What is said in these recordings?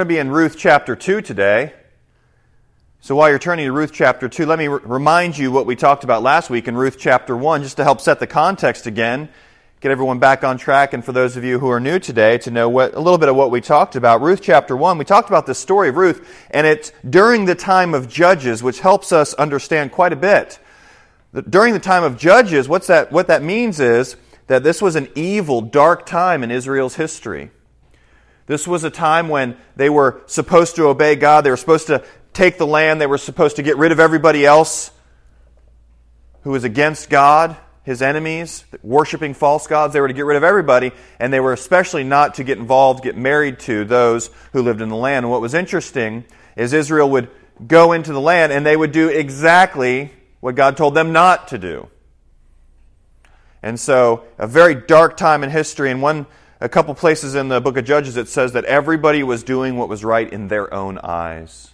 going to be in Ruth chapter 2 today. So while you're turning to Ruth chapter 2, let me r- remind you what we talked about last week in Ruth chapter 1, just to help set the context again, get everyone back on track, and for those of you who are new today to know what, a little bit of what we talked about. Ruth chapter 1, we talked about the story of Ruth, and it's during the time of Judges, which helps us understand quite a bit. During the time of Judges, what's that, what that means is that this was an evil, dark time in Israel's history. This was a time when they were supposed to obey God. They were supposed to take the land. They were supposed to get rid of everybody else who was against God, his enemies, worshiping false gods. They were to get rid of everybody, and they were especially not to get involved, get married to those who lived in the land. And what was interesting is Israel would go into the land and they would do exactly what God told them not to do. And so, a very dark time in history, and one a couple places in the book of Judges it says that everybody was doing what was right in their own eyes.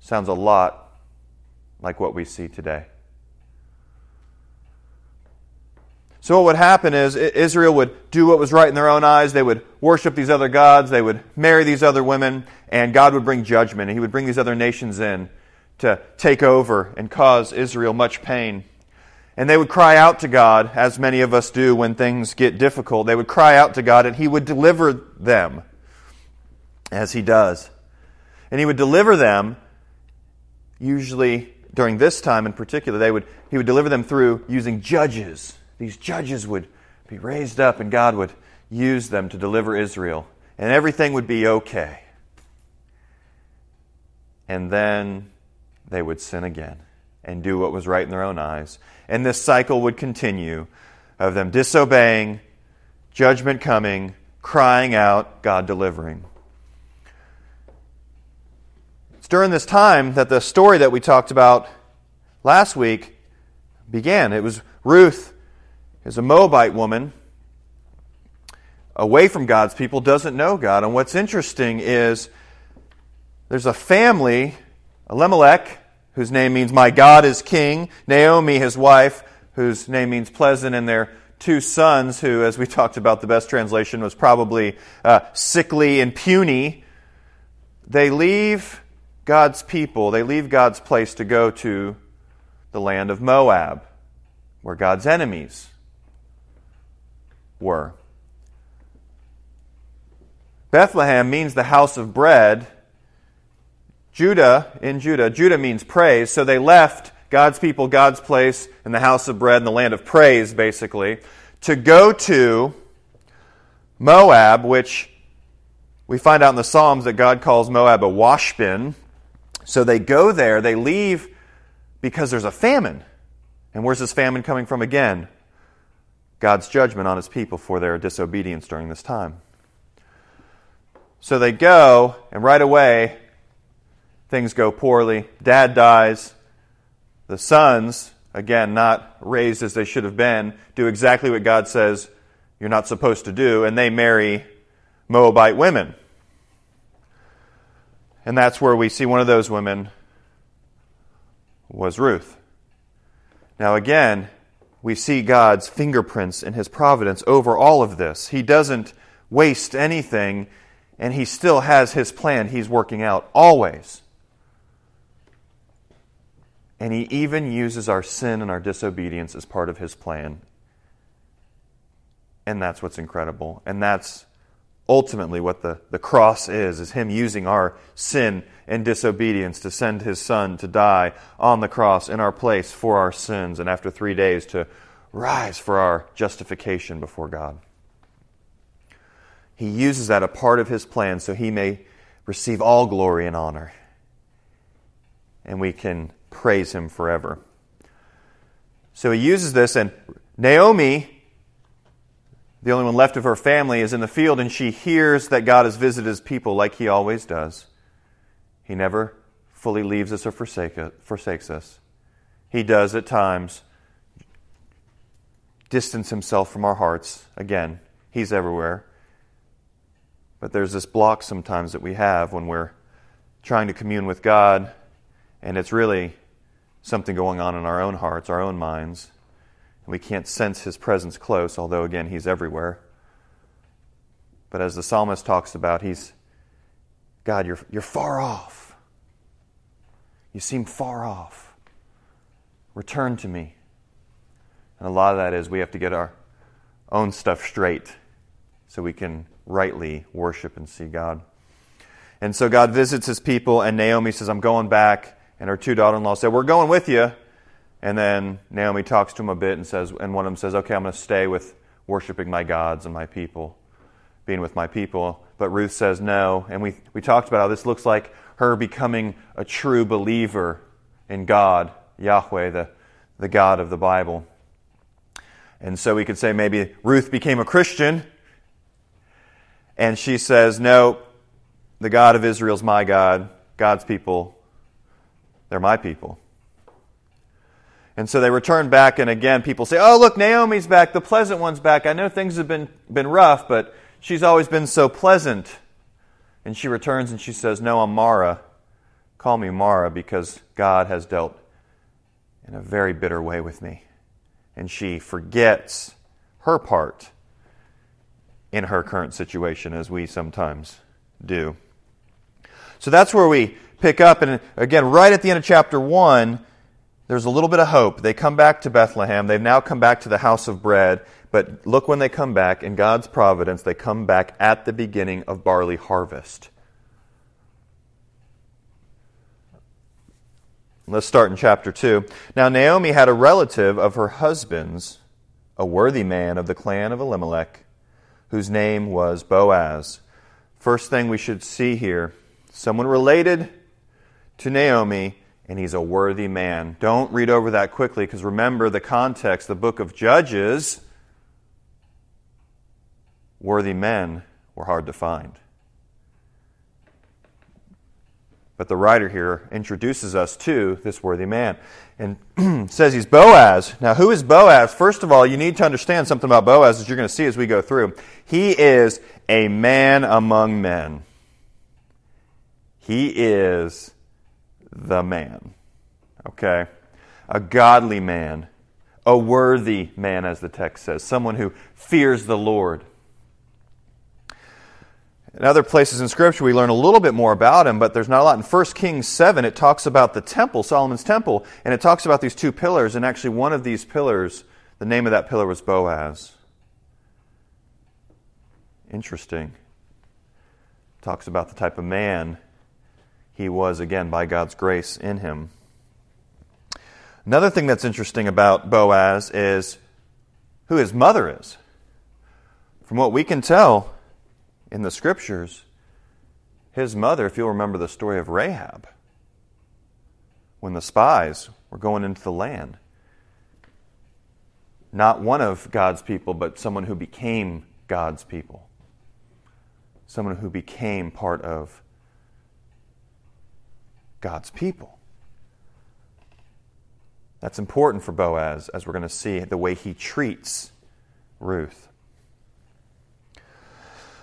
Sounds a lot like what we see today. So, what would happen is Israel would do what was right in their own eyes. They would worship these other gods. They would marry these other women. And God would bring judgment. And He would bring these other nations in to take over and cause Israel much pain. And they would cry out to God, as many of us do when things get difficult. They would cry out to God, and He would deliver them, as He does. And He would deliver them usually during this time in particular, they would, he would deliver them through using judges. These judges would be raised up, and God would use them to deliver Israel, and everything would be okay. And then they would sin again and do what was right in their own eyes. And this cycle would continue of them disobeying, judgment coming, crying out, God delivering. It's during this time that the story that we talked about last week began. It was Ruth is a Moabite woman away from God's people, doesn't know God. And what's interesting is there's a family, Elimelech, whose name means my God is king, Naomi, his wife, whose name means pleasant, and their two sons, who, as we talked about, the best translation was probably uh, sickly and puny. They leave God's people, they leave God's place to go to the land of Moab, where God's enemies were. Bethlehem means the house of bread. Judah, in Judah, Judah means praise, so they left God's people, God's place, and the house of bread, and the land of praise, basically, to go to Moab, which we find out in the Psalms that God calls Moab a washbin, so they go there, they leave because there's a famine. And where's this famine coming from again? God's judgment on his people for their disobedience during this time. So they go, and right away, things go poorly. Dad dies. The sons, again, not raised as they should have been, do exactly what God says you're not supposed to do, and they marry Moabite women. And that's where we see one of those women was Ruth. Now, again, we see God's fingerprints in his providence over all of this. He doesn't waste anything, and he still has his plan he's working out always. And he even uses our sin and our disobedience as part of his plan. And that's what's incredible. And that's ultimately what the, the cross is, is him using our sin and disobedience to send his son to die on the cross in our place for our sins, and after three days to rise for our justification before God. He uses that a part of his plan so he may receive all glory and honor. And we can praise him forever. So he uses this, and Naomi the only one left of her family is in the field, and she hears that God has visited his people like he always does. He never fully leaves us or forsakes us. He does at times distance himself from our hearts. Again, he's everywhere. But there's this block sometimes that we have when we're trying to commune with God, and it's really something going on in our own hearts, our own minds. And we can't sense his presence close, although, again, he's everywhere. But as the psalmist talks about, he's, God, you're, you're far off. You seem far off. Return to me. And a lot of that is we have to get our own stuff straight so we can rightly worship and see God. And so God visits his people, and Naomi says, I'm going back. And her two daughter in law said, We're going with you. And then Naomi talks to him a bit and says, and one of them says, Okay, I'm going to stay with worshiping my gods and my people, being with my people. But Ruth says no. And we, we talked about how this looks like her becoming a true believer in God, Yahweh, the, the God of the Bible. And so we could say maybe Ruth became a Christian and she says, No, the God of Israel is my God. God's people, they're my people. And so they return back, and again, people say, Oh, look, Naomi's back. The pleasant one's back. I know things have been, been rough, but she's always been so pleasant. And she returns and she says, No, I'm Mara. Call me Mara because God has dealt in a very bitter way with me. And she forgets her part in her current situation, as we sometimes do. So that's where we pick up. And again, right at the end of chapter 1, there's a little bit of hope. They come back to Bethlehem. They've now come back to the house of bread. But look when they come back, in God's providence, they come back at the beginning of barley harvest. Let's start in chapter 2. Now, Naomi had a relative of her husband's, a worthy man of the clan of Elimelech, whose name was Boaz. First thing we should see here someone related to Naomi and he's a worthy man. Don't read over that quickly because remember the context, the book of Judges, worthy men were hard to find. But the writer here introduces us to this worthy man and says he's Boaz. Now, who is Boaz? First of all, you need to understand something about Boaz as you're going to see as we go through. He is a man among men. He is the man. Okay? A godly man, a worthy man, as the text says, someone who fears the Lord. In other places in Scripture, we learn a little bit more about him, but there's not a lot. In 1 Kings 7, it talks about the temple, Solomon's temple, and it talks about these two pillars, and actually one of these pillars, the name of that pillar was Boaz. Interesting. Talks about the type of man he was, again, by God's grace in him. Another thing that's interesting about Boaz is who his mother is. From what we can tell in the scriptures, his mother, if you'll remember the story of Rahab, when the spies were going into the land, not one of God's people, but someone who became God's people, someone who became part of God's people. That's important for Boaz, as we're going to see the way he treats Ruth.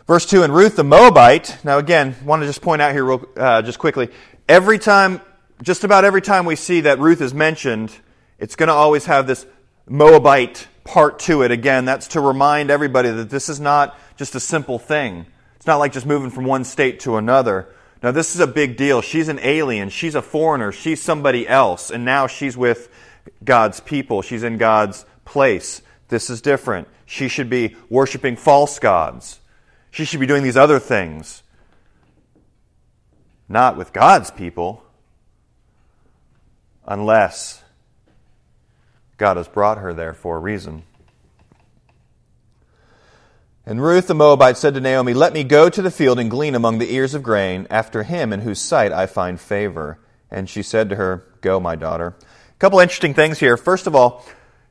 Verse 2 And Ruth the Moabite, now again, want to just point out here, real, uh, just quickly, every time, just about every time we see that Ruth is mentioned, it's going to always have this Moabite part to it. Again, that's to remind everybody that this is not just a simple thing. It's not like just moving from one state to another. Now, this is a big deal. She's an alien. She's a foreigner. She's somebody else. And now she's with God's people. She's in God's place. This is different. She should be worshiping false gods. She should be doing these other things. Not with God's people, unless God has brought her there for a reason. And Ruth the Moabite said to Naomi, Let me go to the field and glean among the ears of grain after him in whose sight I find favor. And she said to her, Go, my daughter. A couple interesting things here. First of all,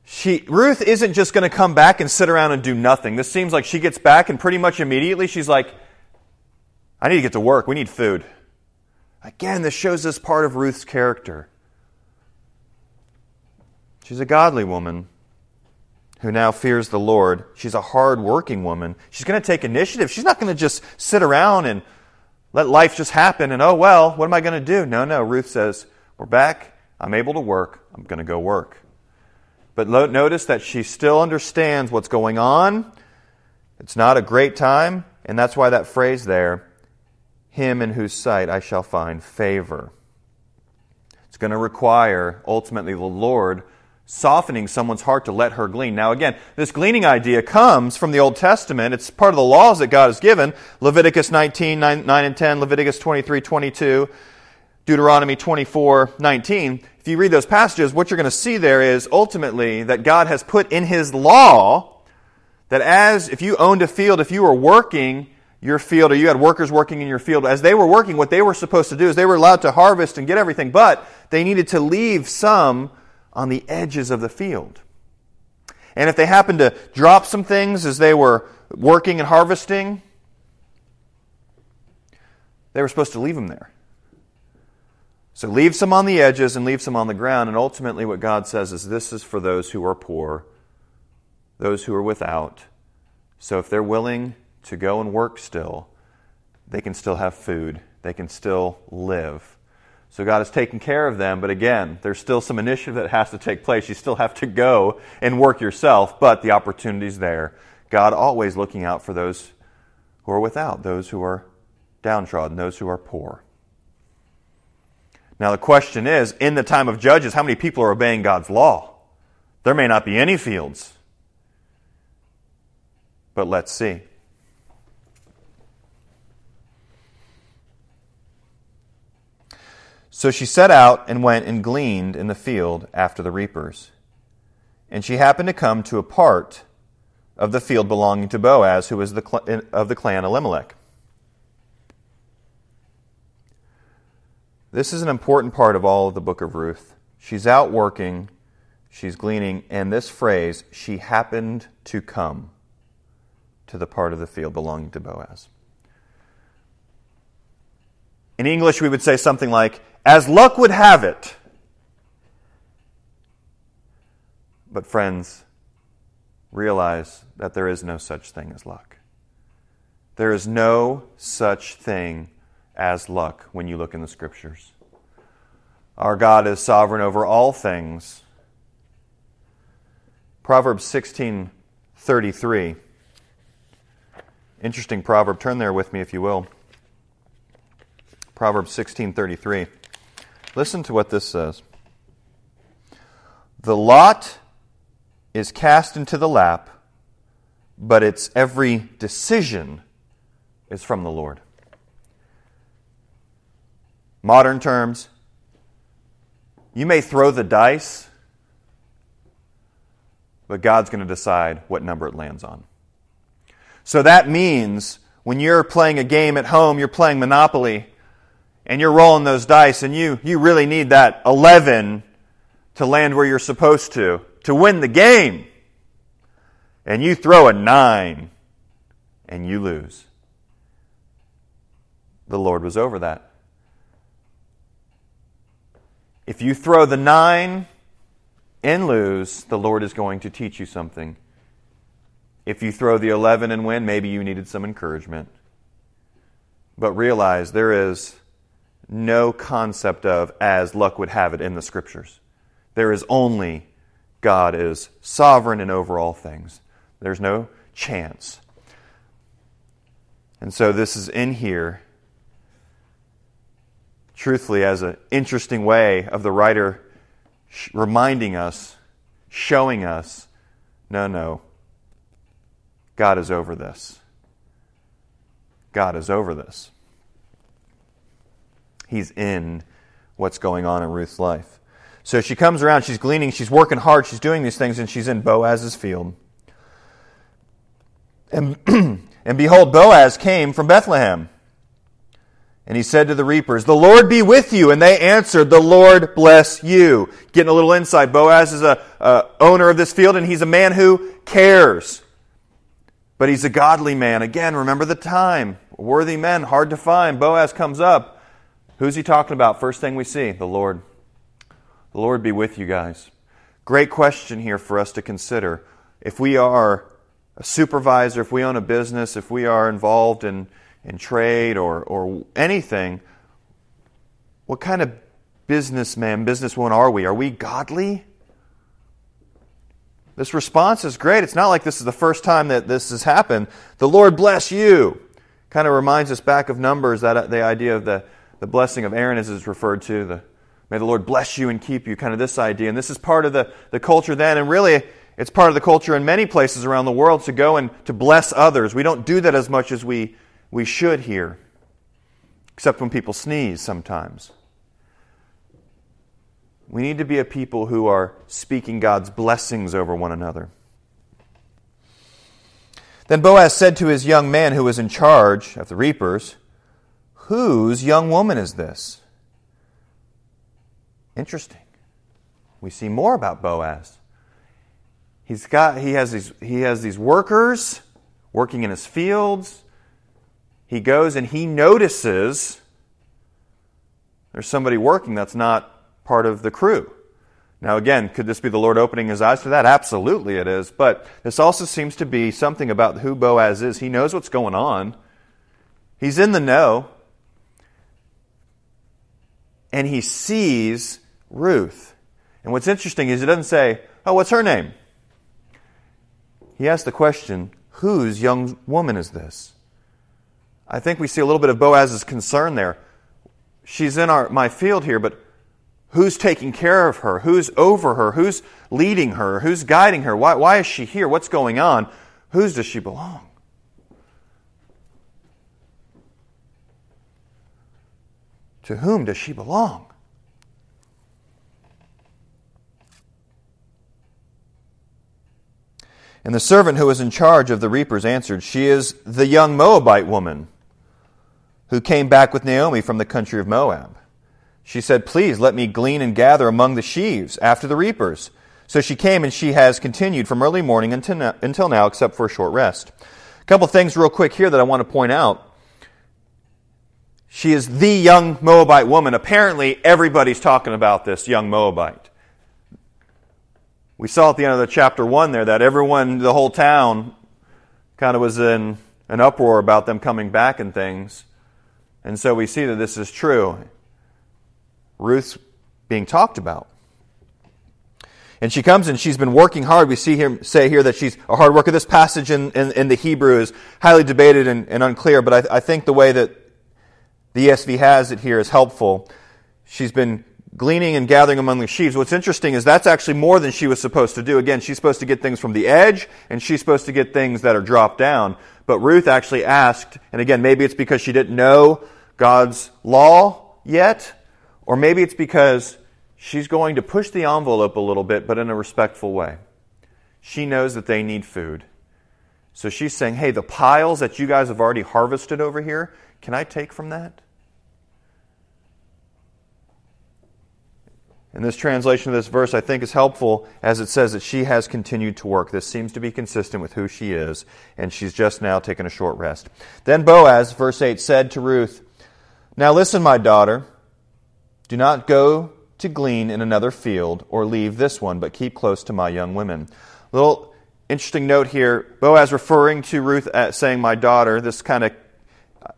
she, Ruth isn't just going to come back and sit around and do nothing. This seems like she gets back and pretty much immediately she's like, I need to get to work. We need food. Again, this shows us part of Ruth's character. She's a godly woman who now fears the Lord. She's a hard working woman. She's going to take initiative. She's not going to just sit around and let life just happen and, oh, well, what am I going to do? No, no. Ruth says, We're back. I'm able to work. I'm going to go work. But notice that she still understands what's going on. It's not a great time. and that's why that phrase there, him in whose sight I shall find favor. It's going to require, ultimately, the Lord softening someone's heart to let her glean. Now, again, this gleaning idea comes from the Old Testament. It's part of the laws that God has given. Leviticus 19, 9, 9 and 10, Leviticus 23, 22, Deuteronomy 24, 19. If you read those passages, what you're going to see there is ultimately that God has put in His law that as if you owned a field, if you were working your field or you had workers working in your field, as they were working, what they were supposed to do is they were allowed to harvest and get everything, but they needed to leave some on the edges of the field. And if they happened to drop some things as they were working and harvesting, they were supposed to leave them there. So leave some on the edges and leave some on the ground. And ultimately, what God says is this is for those who are poor, those who are without. So if they're willing to go and work still, they can still have food, they can still live. So God has taken care of them, but again, there's still some initiative that has to take place. You still have to go and work yourself, but the opportunity's there. God always looking out for those who are without, those who are downtrodden, those who are poor. Now, the question is in the time of Judges, how many people are obeying God's law? There may not be any fields. But let's see. So she set out and went and gleaned in the field after the reapers. And she happened to come to a part of the field belonging to Boaz, who was the, of the clan Elimelech. This is an important part of all of the book of Ruth. She's out working, she's gleaning, and this phrase, she happened to come to the part of the field belonging to Boaz. In English, we would say something like, as luck would have it. But, friends, realize that there is no such thing as luck. There is no such thing as luck when you look in the scriptures. Our God is sovereign over all things. Proverbs 16:33. Interesting proverb. Turn there with me if you will. Proverbs 16:33. Listen to what this says. The lot is cast into the lap, but its every decision is from the Lord. Modern terms, you may throw the dice, but God's going to decide what number it lands on. So that means when you're playing a game at home, you're playing Monopoly, and you're rolling those dice and you, you really need that 11 to land where you're supposed to, to win the game. And you throw a 9 and you lose. The Lord was over that. If you throw the 9 and lose, the Lord is going to teach you something. If you throw the 11 and win, maybe you needed some encouragement. But realize there is no concept of as luck would have it in the scriptures. There is only God is sovereign and over all things. There's no chance. And so this is in here, truthfully, as an interesting way of the writer reminding us, showing us no, no, God is over this. God is over this. He's in what's going on in Ruth's life. So she comes around, she's gleaning, she's working hard, she's doing these things, and she's in Boaz's field. And, and behold, Boaz came from Bethlehem. And he said to the reapers, The Lord be with you. And they answered, The Lord bless you. Getting a little insight. Boaz is a, a owner of this field, and he's a man who cares. But he's a godly man. Again, remember the time. Worthy men, hard to find. Boaz comes up. Who's he talking about? First thing we see, the Lord. The Lord be with you guys. Great question here for us to consider. If we are a supervisor, if we own a business, if we are involved in, in trade or, or anything, what kind of businessman, businesswoman are we? Are we godly? This response is great. It's not like this is the first time that this has happened. The Lord bless you. Kind of reminds us back of Numbers, that the idea of the, the blessing of Aaron as is referred to, the may the Lord bless you and keep you, kind of this idea. And this is part of the, the culture then, and really it's part of the culture in many places around the world to go and to bless others. We don't do that as much as we, we should here, except when people sneeze sometimes. We need to be a people who are speaking God's blessings over one another. Then Boaz said to his young man who was in charge of the reapers, Whose young woman is this? Interesting. We see more about Boaz. He's got, he, has these, he has these workers working in his fields. He goes and he notices there's somebody working that's not part of the crew. Now, again, could this be the Lord opening his eyes to that? Absolutely it is. But this also seems to be something about who Boaz is. He knows what's going on, he's in the know, and he sees Ruth. And what's interesting is he doesn't say, Oh, what's her name? He asks the question, Whose young woman is this? I think we see a little bit of Boaz's concern there. She's in our, my field here, but Who's taking care of her? Who's over her? Who's leading her? Who's guiding her? Why, why is she here? What's going on? Whose does she belong? To whom does she belong? And the servant who was in charge of the reapers answered, She is the young Moabite woman who came back with Naomi from the country of Moab. She said, Please let me glean and gather among the sheaves after the reapers. So she came and she has continued from early morning until now, except for a short rest. A couple things real quick here that I want to point out. She is the young Moabite woman. Apparently, everybody's talking about this young Moabite. We saw at the end of the chapter 1 there that everyone, the whole town, kind of was in an uproar about them coming back and things. And so we see that this is true. Ruth's being talked about. And she comes and she's been working hard. We see him say here that she's a hard worker. This passage in, in, in the Hebrew is highly debated and, and unclear, but I, I think the way that the ESV has it here is helpful. She's been gleaning and gathering among the sheaves. What's interesting is that's actually more than she was supposed to do. Again, she's supposed to get things from the edge, and she's supposed to get things that are dropped down. But Ruth actually asked, and again, maybe it's because she didn't know God's law yet, or maybe it's because she's going to push the envelope a little bit, but in a respectful way. She knows that they need food. So she's saying, hey, the piles that you guys have already harvested over here, can I take from that? And this translation of this verse, I think, is helpful as it says that she has continued to work. This seems to be consistent with who she is, and she's just now taken a short rest. Then Boaz, verse 8, said to Ruth, Now listen, my daughter. Do not go to glean in another field or leave this one, but keep close to my young women. Little interesting note here Boaz referring to Ruth as saying, my daughter, this kind of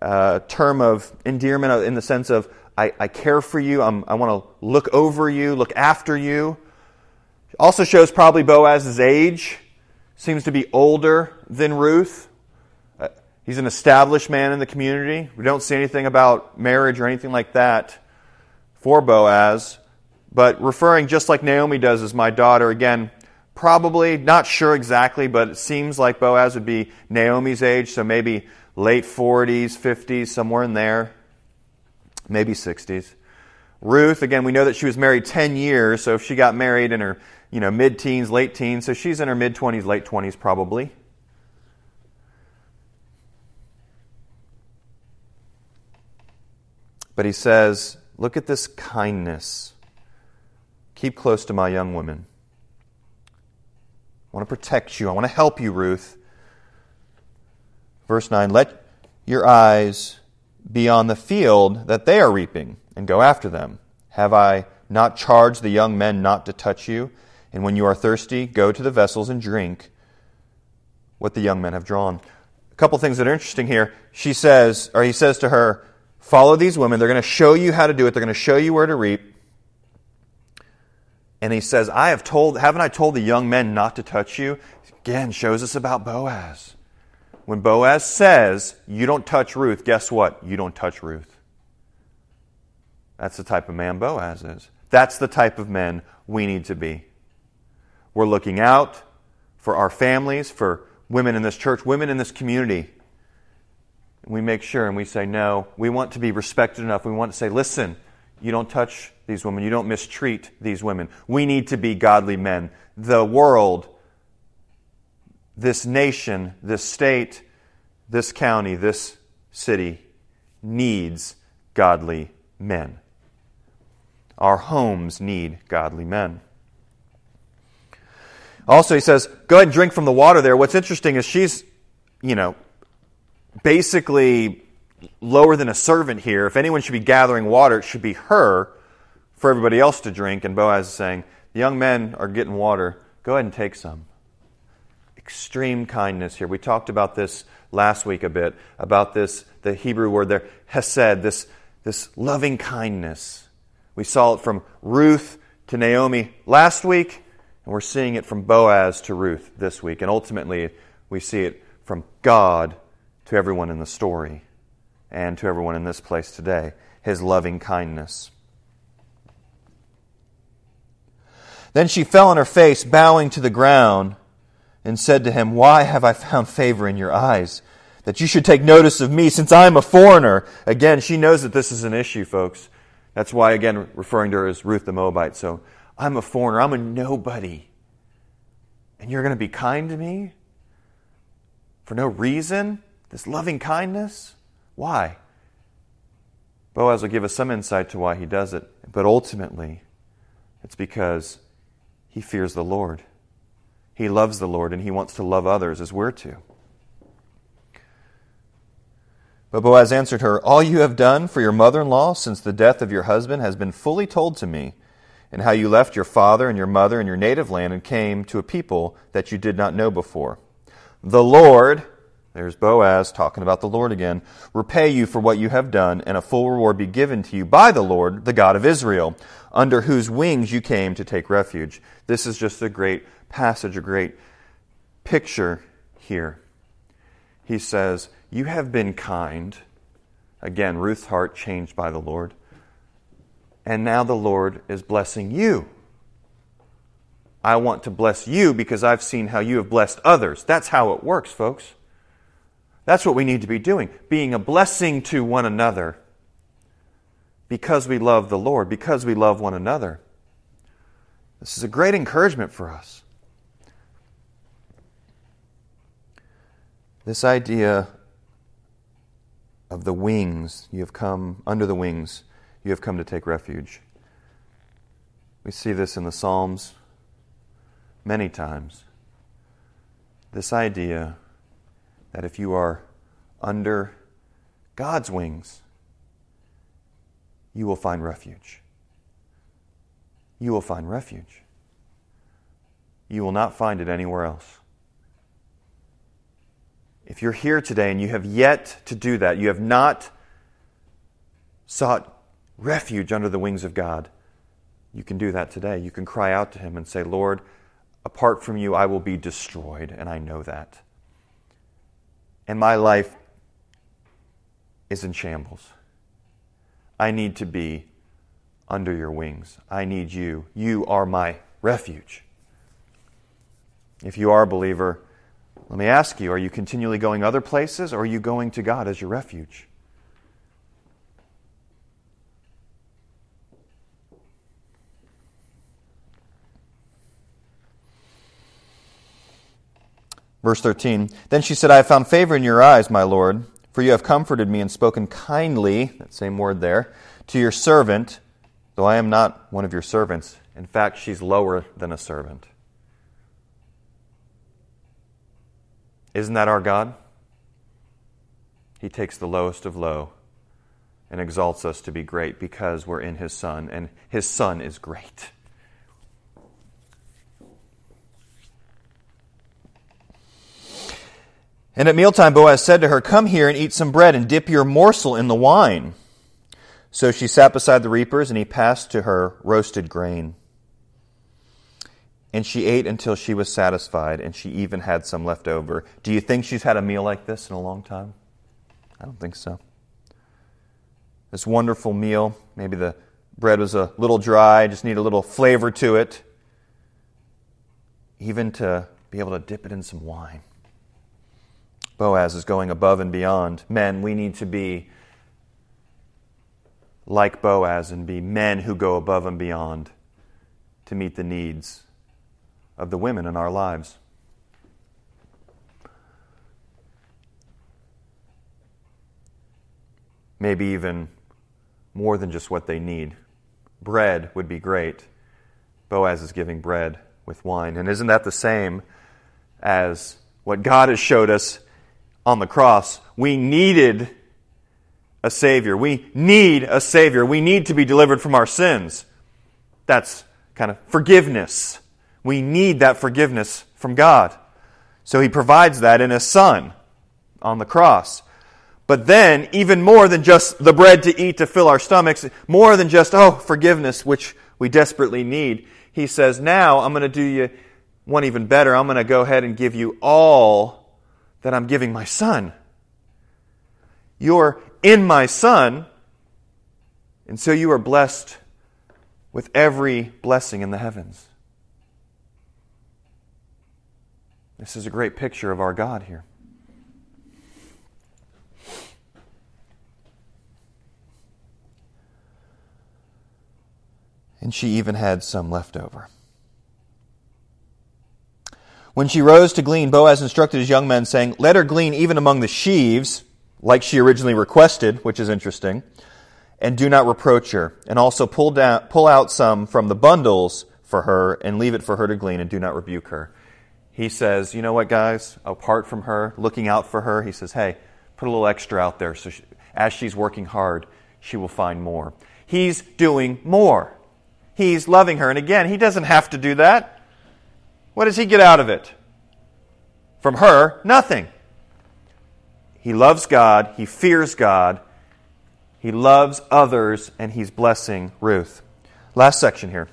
uh, term of endearment in the sense of, I, I care for you, I'm, i want to look over you, look after you. Also shows probably Boaz's age. Seems to be older than Ruth. Uh, he's an established man in the community. We don't see anything about marriage or anything like that for Boaz, but referring just like Naomi does as my daughter, again, probably, not sure exactly, but it seems like Boaz would be Naomi's age, so maybe late 40s, 50s, somewhere in there, maybe 60s. Ruth, again, we know that she was married 10 years, so if she got married in her you know, mid teens, late teens, so she's in her mid 20s, late 20s probably. But he says, Look at this kindness. Keep close to my young women. I want to protect you. I want to help you, Ruth. Verse 9 Let your eyes be on the field that they are reaping, and go after them. Have I not charged the young men not to touch you? And when you are thirsty, go to the vessels and drink what the young men have drawn. A couple things that are interesting here. She says, or he says to her, Follow these women. They're going to show you how to do it. They're going to show you where to reap. And he says, I have told, haven't I told the young men not to touch you? Again, shows us about Boaz. When Boaz says, You don't touch Ruth, guess what? You don't touch Ruth. That's the type of man Boaz is. That's the type of men we need to be. We're looking out for our families, for women in this church, women in this community. We make sure and we say, no, we want to be respected enough. We want to say, listen, you don't touch these women, you don't mistreat these women. We need to be godly men. The world, this nation, this state, this county, this city needs godly men. Our homes need godly men. Also, he says, go ahead and drink from the water there. What's interesting is she's, you know, basically lower than a servant here. If anyone should be gathering water, it should be her for everybody else to drink. And Boaz is saying, the young men are getting water. Go ahead and take some. Extreme kindness here. We talked about this last week a bit, about this, the Hebrew word there, hesed, this, this loving kindness. We saw it from Ruth to Naomi last week. And we're seeing it from Boaz to Ruth this week. And ultimately, we see it from God to everyone in the story and to everyone in this place today his loving kindness. Then she fell on her face, bowing to the ground, and said to him, Why have I found favor in your eyes? That you should take notice of me, since I am a foreigner. Again, she knows that this is an issue, folks. That's why, again, referring to her as Ruth the Moabite. So I'm a foreigner, I'm a nobody. And you're going to be kind to me for no reason? This loving kindness? Why? Boaz will give us some insight to why he does it, but ultimately, it's because he fears the Lord. He loves the Lord and he wants to love others as we're to. But Boaz answered her, All you have done for your mother in law since the death of your husband has been fully told to me and how you left your father and your mother and your native land and came to a people that you did not know before. The Lord, there's Boaz talking about the Lord again, repay you for what you have done, and a full reward be given to you by the Lord, the God of Israel, under whose wings you came to take refuge. This is just a great passage, a great picture here. He says, You have been kind. Again, Ruth's heart changed by the Lord and now the Lord is blessing you. I want to bless you because I've seen how you have blessed others. That's how it works, folks. That's what we need to be doing, being a blessing to one another because we love the Lord, because we love one another. This is a great encouragement for us. This idea of the wings, you have come under the wings you have come to take refuge. We see this in the Psalms many times. This idea that if you are under God's wings, you will find refuge. You will find refuge. You will not find it anywhere else. If you're here today and you have yet to do that, you have not sought refuge under the wings of God. You can do that today. You can cry out to Him and say, Lord, apart from you, I will be destroyed, and I know that. And my life is in shambles. I need to be under your wings. I need you. You are my refuge. If you are a believer, let me ask you are you continually going other places, or are you going to God as your refuge? Verse 13 Then she said, I have found favor in your eyes, my Lord, for you have comforted me and spoken kindly, that same word there, to your servant, though I am not one of your servants. In fact, she's lower than a servant. Isn't that our God? He takes the lowest of low and exalts us to be great because we're in His Son, and His Son is great. And at mealtime, Boaz said to her, Come here and eat some bread and dip your morsel in the wine. So she sat beside the reapers, and he passed to her roasted grain. and she ate until she was satisfied, and she even had some left over. Do you think she's had a meal like this in a long time? I don't think so. This wonderful meal, maybe the bread was a little dry, just need a little flavor to it, even to be able to dip it in some wine. Boaz is going above and beyond. Men, we need to be like Boaz and be men who go above and beyond to meet the needs of the women in our lives. Maybe even more than just what they need. Bread would be great. Boaz is giving bread with wine. And isn't that the same as what God has showed us on the cross? We needed a Savior. We need a Savior. We need to be delivered from our sins. That's kind of forgiveness. We need that forgiveness from God. So He provides that in His Son on the cross. But then, even more than just the bread to eat to fill our stomachs, more than just, oh, forgiveness, which we desperately need, He says, now I'm going to do you one even better. I'm going to go ahead and give you all that I'm giving my Son. You're in my Son, and so you are blessed with every blessing in the heavens. This is a great picture of our God here. And she even had some left over. When she rose to glean, Boaz instructed his young men, saying, Let her glean even among the sheaves like she originally requested, which is interesting, and do not reproach her. And also pull, down, pull out some from the bundles for her and leave it for her to glean, and do not rebuke her. He says, You know what, guys? Apart from her, looking out for her, he says, Hey, put a little extra out there so she, as she's working hard, she will find more. He's doing more. He's loving her. And again, he doesn't have to do that. What does he get out of it? From her, nothing. He loves God, he fears God, he loves others, and he's blessing Ruth. Last section here.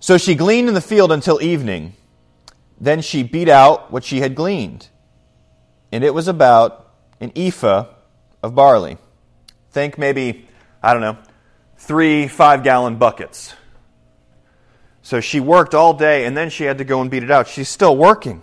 So she gleaned in the field until evening. Then she beat out what she had gleaned. And it was about an ephah of barley. Think maybe, I don't know, three five gallon buckets. So she worked all day and then she had to go and beat it out. She's still working.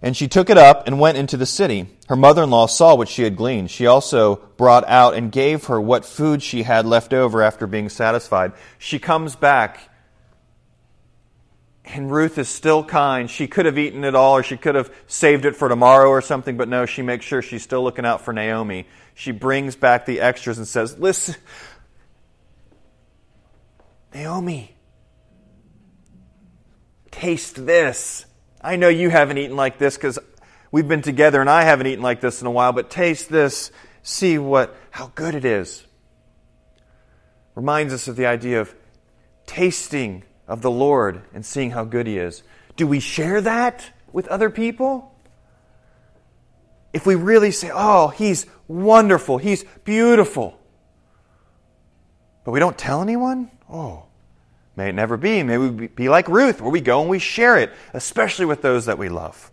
And she took it up and went into the city. Her mother in law saw what she had gleaned. She also brought out and gave her what food she had left over after being satisfied. She comes back, and Ruth is still kind. She could have eaten it all, or she could have saved it for tomorrow or something, but no, she makes sure she's still looking out for Naomi. She brings back the extras and says, Listen, Naomi, taste this. I know you haven't eaten like this because we've been together and I haven't eaten like this in a while, but taste this, see what how good it is. Reminds us of the idea of tasting of the Lord and seeing how good he is. Do we share that with other people? If we really say, "Oh, he's wonderful, he's beautiful," but we don't tell anyone, oh, May it never be. May we be like Ruth, where we go and we share it, especially with those that we love.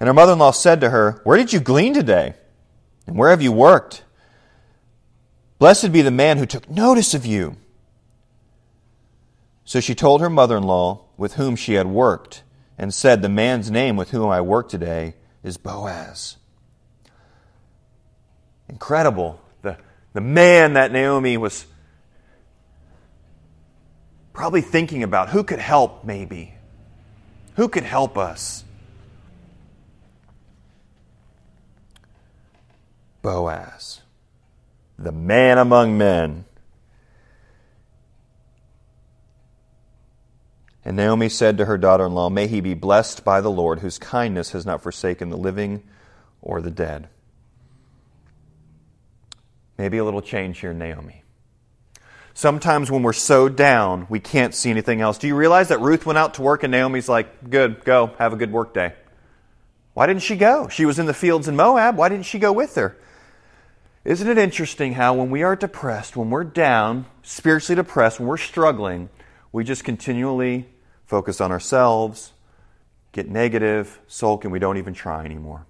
And her mother in law said to her, Where did you glean today? And where have you worked? Blessed be the man who took notice of you. So she told her mother in law with whom she had worked, and said, The man's name with whom I work today is Boaz. Incredible the the man that Naomi was probably thinking about who could help, maybe. Who could help us? Boaz, the man among men. And Naomi said to her daughter in law, May he be blessed by the Lord, whose kindness has not forsaken the living or the dead. Maybe a little change here, Naomi. Sometimes when we're so down, we can't see anything else. Do you realize that Ruth went out to work and Naomi's like, good, go, have a good work day? Why didn't she go? She was in the fields in Moab. Why didn't she go with her? Isn't it interesting how when we are depressed, when we're down, spiritually depressed, when we're struggling, we just continually focus on ourselves, get negative, sulk, and we don't even try anymore.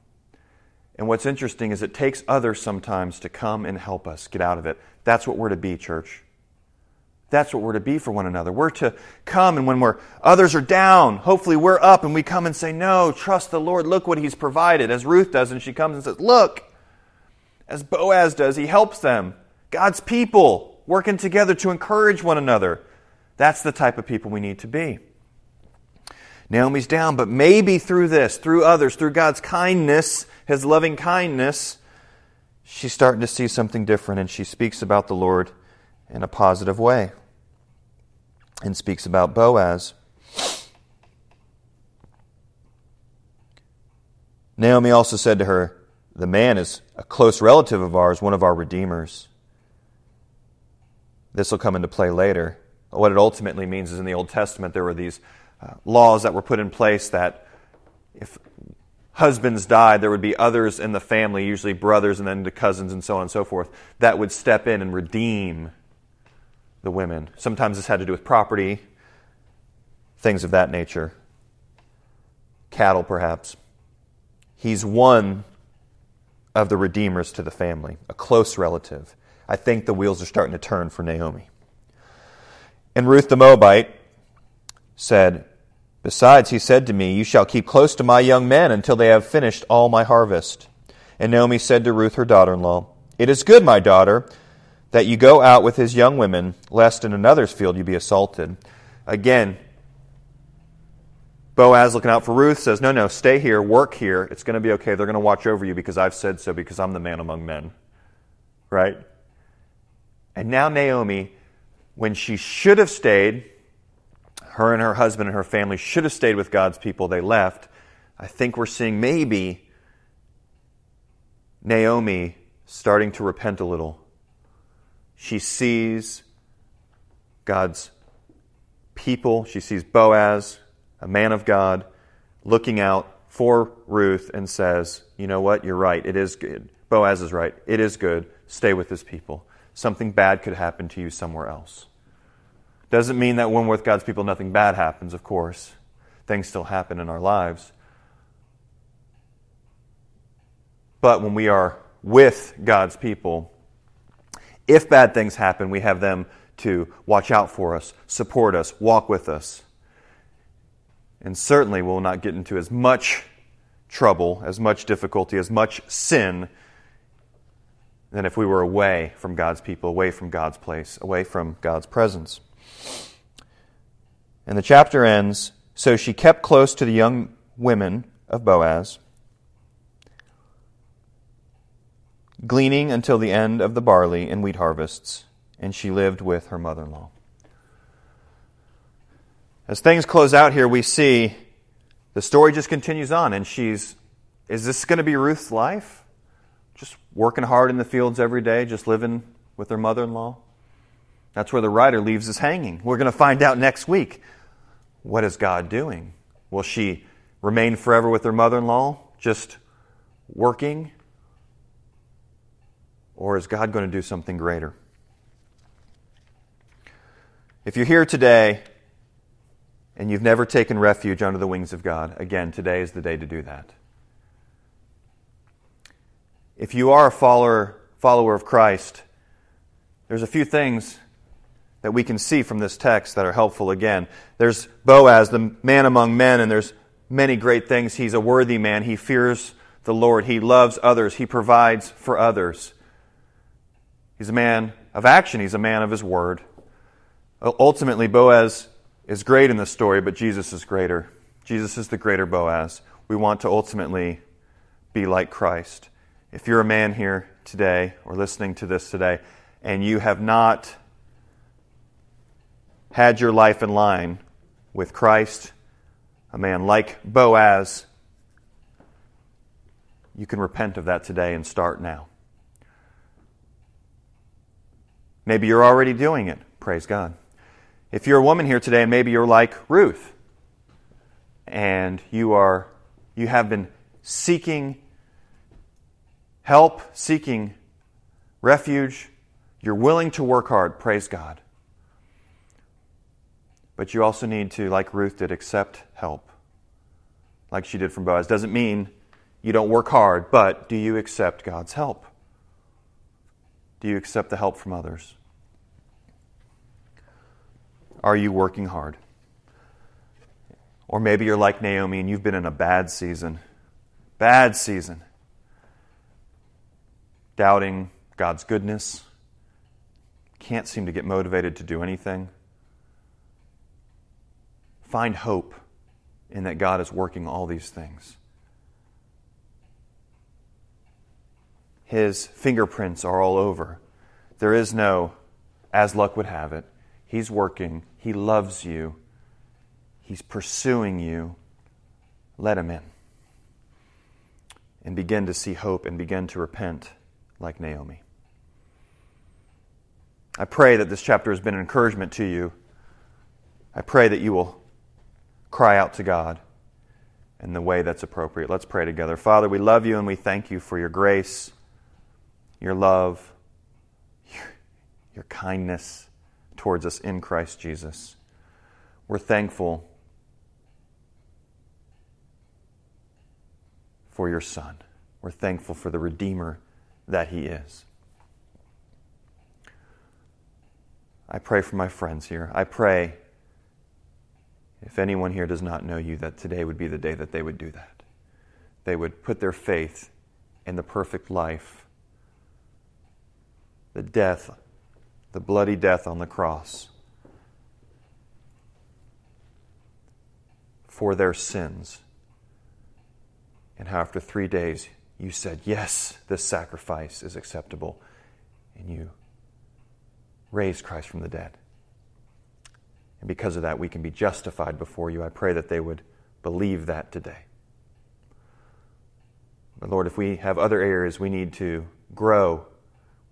And what's interesting is it takes others sometimes to come and help us get out of it. That's what we're to be, church. That's what we're to be for one another. We're to come and when we're others are down, hopefully we're up and we come and say, "No, trust the Lord. Look what he's provided." As Ruth does and she comes and says, "Look." As Boaz does, he helps them. God's people working together to encourage one another. That's the type of people we need to be. Naomi's down, but maybe through this, through others, through God's kindness, his loving kindness, she's starting to see something different and she speaks about the Lord in a positive way and speaks about Boaz. Naomi also said to her, The man is a close relative of ours, one of our redeemers. This will come into play later. What it ultimately means is in the Old Testament, there were these uh, laws that were put in place that if husbands died, there would be others in the family, usually brothers and then the cousins and so on and so forth, that would step in and redeem the women. Sometimes this had to do with property, things of that nature, cattle perhaps. He's one of the redeemers to the family, a close relative. I think the wheels are starting to turn for Naomi. And Ruth the Moabite said, Besides, he said to me, You shall keep close to my young men until they have finished all my harvest. And Naomi said to Ruth, her daughter in law, It is good, my daughter, that you go out with his young women, lest in another's field you be assaulted. Again, Boaz looking out for Ruth says, No, no, stay here, work here. It's going to be okay. They're going to watch over you because I've said so, because I'm the man among men. Right? And now Naomi, when she should have stayed, her and her husband and her family should have stayed with God's people. They left. I think we're seeing maybe Naomi starting to repent a little. She sees God's people, she sees Boaz, a man of God, looking out for Ruth and says, You know what? You're right. It is good. Boaz is right. It is good. Stay with his people. Something bad could happen to you somewhere else. Doesn't mean that when we're with God's people, nothing bad happens, of course. Things still happen in our lives. But when we are with God's people, if bad things happen, we have them to watch out for us, support us, walk with us. And certainly we'll not get into as much trouble, as much difficulty, as much sin than if we were away from God's people, away from God's place, away from God's presence. And the chapter ends So she kept close to the young women of Boaz, gleaning until the end of the barley and wheat harvests, and she lived with her mother in law. As things close out here, we see the story just continues on, and she's. Is this going to be Ruth's life? Just working hard in the fields every day, just living with her mother in law? That's where the writer leaves us hanging. We're going to find out next week. What is God doing? Will she remain forever with her mother in law, just working? Or is God going to do something greater? If you're here today and you've never taken refuge under the wings of God, again, today is the day to do that. If you are a follower, follower of Christ, there's a few things that we can see from this text that are helpful again. There's Boaz, the man among men, and there's many great things. He's a worthy man. He fears the Lord. He loves others. He provides for others. He's a man of action. He's a man of his word. Ultimately, Boaz is great in this story, but Jesus is greater. Jesus is the greater Boaz. We want to ultimately be like Christ. If you're a man here today or listening to this today and you have not had your life in line with Christ, a man like Boaz, you can repent of that today and start now. Maybe you're already doing it. Praise God. If you're a woman here today maybe you're like Ruth and you are you have been seeking help, seeking refuge. You're willing to work hard. Praise God. But you also need to, like Ruth did, accept help, like she did from Boaz. Doesn't mean you don't work hard, but do you accept God's help? Do you accept the help from others? Are you working hard? Or maybe you're like Naomi and you've been in a bad season. Bad season. Doubting God's goodness. Can't seem to get motivated to do anything. Find hope in that God is working all these things. His fingerprints are all over. There is no, as luck would have it, He's working. He loves you. He's pursuing you. Let Him in. And begin to see hope and begin to repent like Naomi. I pray that this chapter has been an encouragement to you. I pray that you will cry out to God in the way that's appropriate. Let's pray together. Father, we love you and we thank you for your grace, your love, your, your kindness towards us in Christ Jesus. We're thankful for your Son. We're thankful for the Redeemer that He is. I pray for my friends here. I pray if anyone here does not know you, that today would be the day that they would do that. They would put their faith in the perfect life, the death, the bloody death on the cross for their sins. And how after three days you said, Yes, this sacrifice is acceptable. And you raised Christ from the dead. And because of that, we can be justified before you. I pray that they would believe that today. But Lord, if we have other areas we need to grow,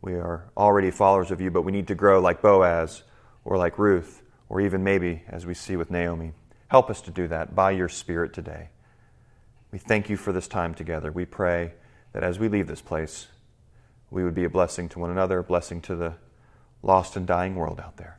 we are already followers of you, but we need to grow like Boaz or like Ruth, or even maybe as we see with Naomi. Help us to do that by your Spirit today. We thank you for this time together. We pray that as we leave this place, we would be a blessing to one another, a blessing to the lost and dying world out there.